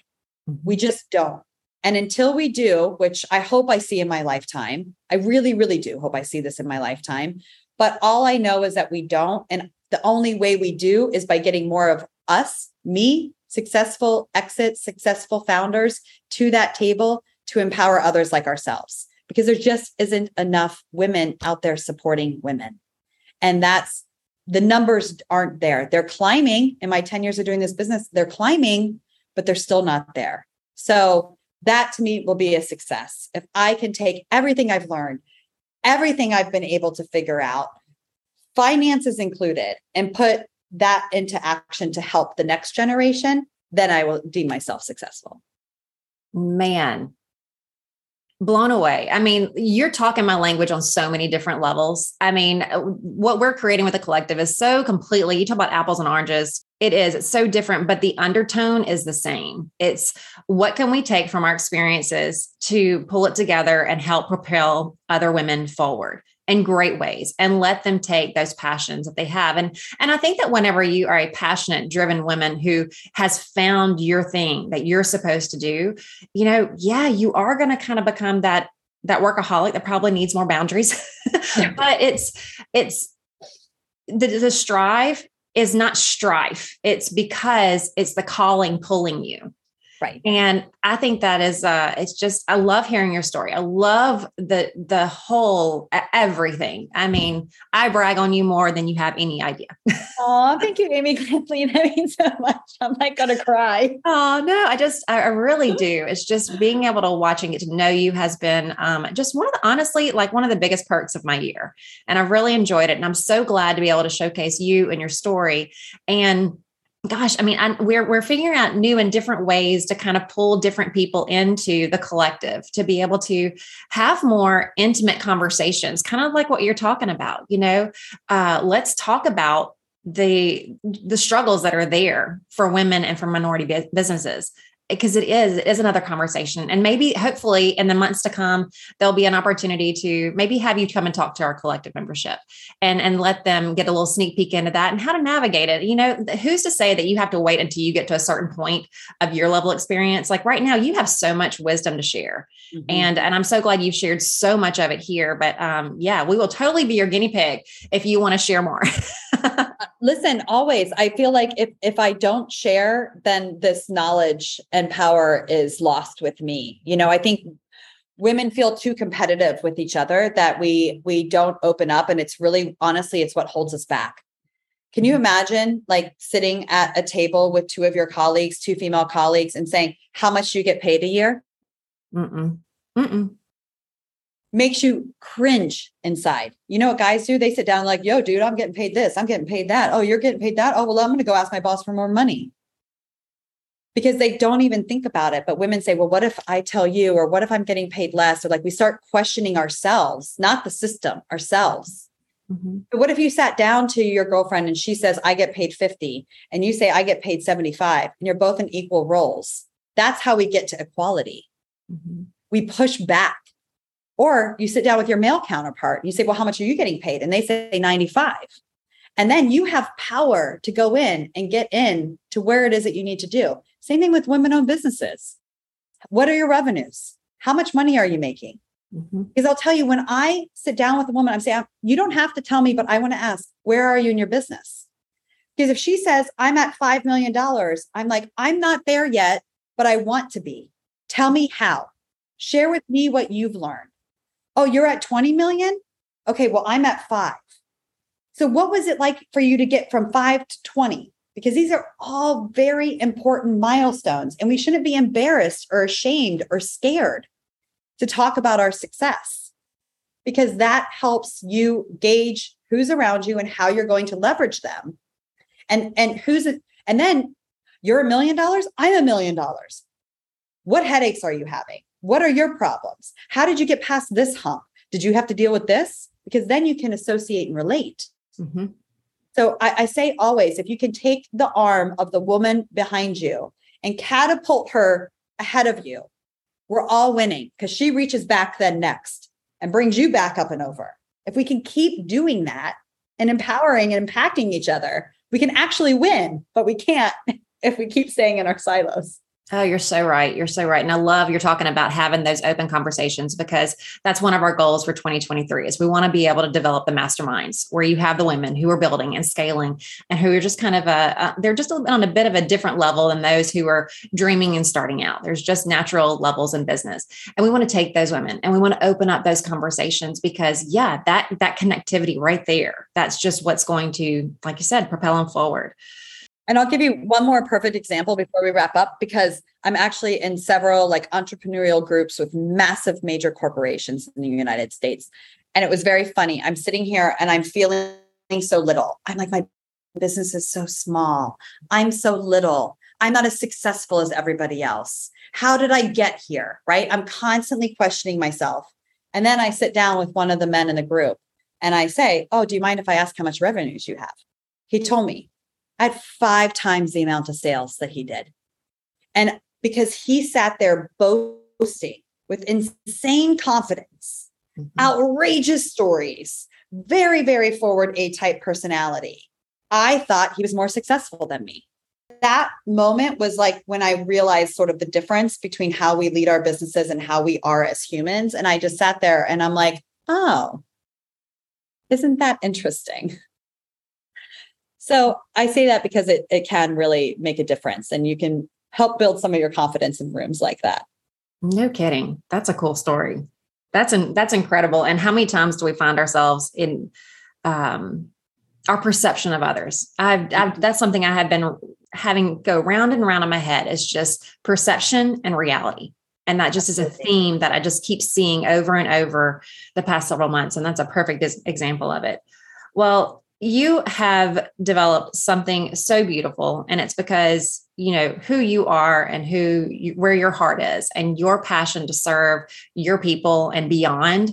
Mm-hmm. We just don't. And until we do, which I hope I see in my lifetime, I really, really do hope I see this in my lifetime. But all I know is that we don't. And the only way we do is by getting more of us, me, successful exits, successful founders to that table to empower others like ourselves, because there just isn't enough women out there supporting women. And that's the numbers aren't there. They're climbing in my 10 years of doing this business, they're climbing, but they're still not there. So that to me will be a success. If I can take everything I've learned, everything I've been able to figure out, finances included, and put that into action to help the next generation, then I will deem myself successful. Man, blown away. I mean, you're talking my language on so many different levels. I mean, uh, what we're creating with the collective is so completely, you talk about apples and oranges. It is, it's so different, but the undertone is the same. It's what can we take from our experiences to pull it together and help propel other women forward? In great ways and let them take those passions that they have. And and i think that whenever you are a passionate driven woman who has found your thing that you're supposed to do you know yeah you are going to kind of become that that workaholic that probably needs more boundaries. But it's it's the, the strive is not strife. It's because it's the calling pulling you Right. And I think that is uh it's just I love hearing your story. I love the the whole everything. I mean, I brag on you more than you have any idea. Oh, thank you, Amy Kathleen. That means so much. I'm like gonna cry. Oh no, I just I really do. It's just being able to watch and get to know you has been um just one of the honestly like one of the biggest perks of my year. And I've really enjoyed it. And I'm so glad to be able to showcase you and your story. And gosh, I mean, I'm, we're we're figuring out new and different ways to kind of pull different people into the collective to be able to have more intimate conversations, kind of like what you're talking about. You know, uh, let's talk about the the struggles that are there for women and for minority businesses because it is it is another conversation. And maybe hopefully in the months to come there'll be an opportunity to maybe have you come and talk to our collective membership and and let them get a little sneak peek into that and how to navigate it. You know who's to say that you have to wait until you get to a certain point of your level experience? Like right now you have so much wisdom to share. Mm-hmm. and and i'm so glad you've shared so much of it here but um yeah we will totally be your guinea pig if you want to share more listen always i feel like if if i don't share then this knowledge and power is lost with me you know i think women feel too competitive with each other that we we don't open up and it's really honestly it's what holds us back can you mm-hmm. imagine like sitting at a table with two of your colleagues two female colleagues and saying how much do you get paid a year Mm-mm. Mm-mm makes you cringe inside. You know what guys do? They sit down like, yo, dude, I'm getting paid this. I'm getting paid that. Oh, you're getting paid that. Oh, well, I'm going to go ask my boss for more money. Because they don't even think about it. But women say, well, what if I tell you, or what if I'm getting paid less? Or like we start questioning ourselves, not the system, ourselves. Mm-hmm. But what if you sat down to your girlfriend and she says, I get paid 50, and you say, I get paid 75, and you're both in equal roles? That's how we get to equality. Mm-hmm. We push back or you sit down with your male counterpart and you say, Well, how much are you getting paid? And they say 95. And then you have power to go in and get in to where it is that you need to do. Same thing with women owned businesses. What are your revenues? How much money are you making? Mm-hmm. Because I'll tell you, when I sit down with a woman, I'm saying, you don't have to tell me, but I want to ask, where are you in your business? Because if she says, I'm at $5 million, I'm like, I'm not there yet, but I want to be. Tell me how. Share with me what you've learned. Oh, you're at 20 million? Okay, well, I'm at five. So, what was it like for you to get from five to 20? Because these are all very important milestones, and we shouldn't be embarrassed or ashamed or scared to talk about our success because that helps you gauge who's around you and how you're going to leverage them. And, and who's, it? and then you're a million dollars, I'm a million dollars. What headaches are you having? What are your problems? How did you get past this hump? Did you have to deal with this? Because then you can associate and relate. Mm-hmm. So I, I say always if you can take the arm of the woman behind you and catapult her ahead of you, we're all winning because she reaches back then next and brings you back up and over. If we can keep doing that and empowering and impacting each other, we can actually win, but we can't if we keep staying in our silos. Oh, you're so right. You're so right. And I love you're talking about having those open conversations because that's one of our goals for 2023 is we want to be able to develop the masterminds where you have the women who are building and scaling and who are just kind of a, they're just on a bit of a different level than those who are dreaming and starting out. There's just natural levels in business. And we want to take those women and we want to open up those conversations because yeah, that that connectivity right there, that's just what's going to, like you said, propel them forward. And I'll give you one more perfect example before we wrap up because I'm actually in several like entrepreneurial groups with massive major corporations in the United States. And it was very funny. I'm sitting here and I'm feeling so little. I'm like, my business is so small. I'm so little. I'm not as successful as everybody else. How did I get here? Right. I'm constantly questioning myself. And then I sit down with one of the men in the group and I say, Oh, do you mind if I ask how much revenues you have? He told me at five times the amount of sales that he did. And because he sat there boasting with insane confidence, mm-hmm. outrageous stories, very, very forward A type personality, I thought he was more successful than me. That moment was like when I realized sort of the difference between how we lead our businesses and how we are as humans. And I just sat there and I'm like, oh, isn't that interesting? So I say that because it, it can really make a difference and you can help build some of your confidence in rooms like that. No kidding. That's a cool story. That's an, that's incredible. And how many times do we find ourselves in um, our perception of others? I've, I've, that's something I have been having go round and round in my head. Is just perception and reality. And that just is a theme that I just keep seeing over and over the past several months. And that's a perfect example of it. Well, you have developed something so beautiful and it's because you know who you are and who you, where your heart is and your passion to serve your people and beyond.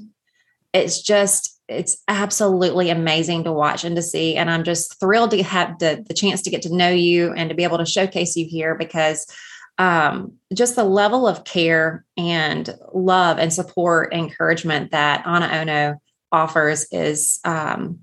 It's just it's absolutely amazing to watch and to see and i'm just thrilled to have the, the chance to get to know you and to be able to showcase you here because um, just the level of care and love and support and encouragement that Ana Ono offers is um,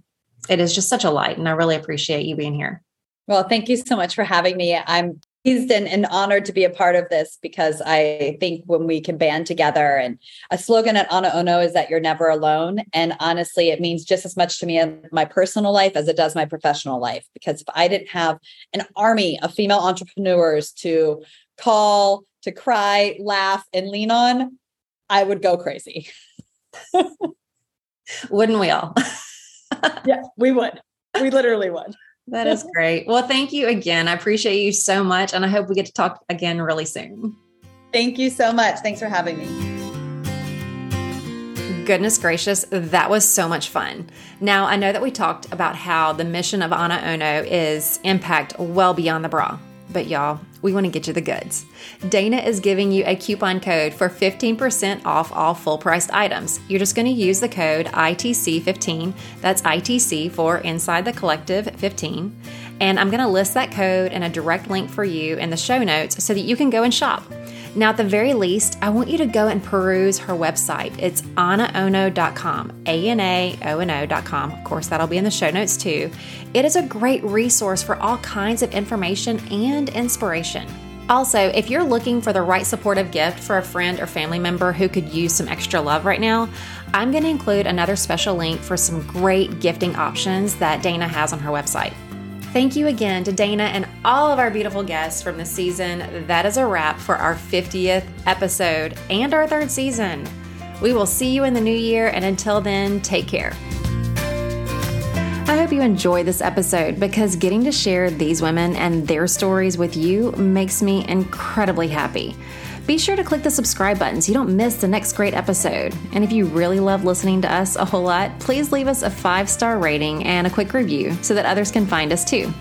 it is just such a light. And I really appreciate you being here. Well, thank you so much for having me. I'm pleased and, and, honored to be a part of this because I think when we can band together and a slogan at Ana Ono is that you're never alone. And honestly, it means just as much to me in my personal life as it does my professional life. Because if I didn't have an army of female entrepreneurs to call, to cry, laugh, and lean on, I would go crazy. Wouldn't we all? yeah, we would. We literally would. That is great. Well, thank you again. I appreciate you so much. And I hope we get to talk again really soon. Thank you so much. Thanks for having me. Goodness gracious, that was so much fun. Now, I know that we talked about how the mission of Ana Ono is impact well beyond the bra. But y'all, we want to get you the goods. Dana is giving you a coupon code for 15% off all full priced items. You're just going to use the code ITC15. That's ITC for Inside the Collective 15. And I'm going to list that code and a direct link for you in the show notes so that you can go and shop. Now, at the very least, I want you to go and peruse her website. It's anaono.com, A N A O N O.com. Of course, that'll be in the show notes too. It is a great resource for all kinds of information and inspiration. Also, if you're looking for the right supportive gift for a friend or family member who could use some extra love right now, I'm going to include another special link for some great gifting options that Dana has on her website. Thank you again to Dana and all of our beautiful guests from the season. That is a wrap for our 50th episode and our third season. We will see you in the new year, and until then, take care. I hope you enjoy this episode because getting to share these women and their stories with you makes me incredibly happy. Be sure to click the subscribe button so you don't miss the next great episode. And if you really love listening to us a whole lot, please leave us a five star rating and a quick review so that others can find us too.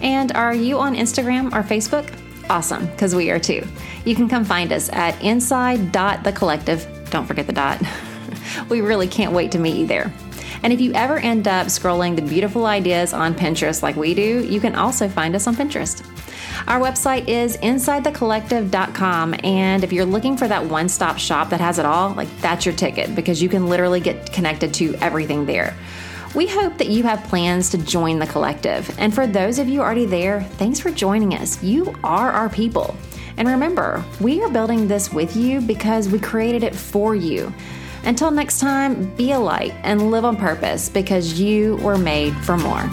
And are you on Instagram or Facebook? Awesome, because we are too. You can come find us at inside.thecollective. Don't forget the dot. we really can't wait to meet you there. And if you ever end up scrolling the beautiful ideas on Pinterest like we do, you can also find us on Pinterest. Our website is insidethecollective.com. And if you're looking for that one stop shop that has it all, like that's your ticket because you can literally get connected to everything there. We hope that you have plans to join the collective. And for those of you already there, thanks for joining us. You are our people. And remember, we are building this with you because we created it for you. Until next time, be a light and live on purpose because you were made for more.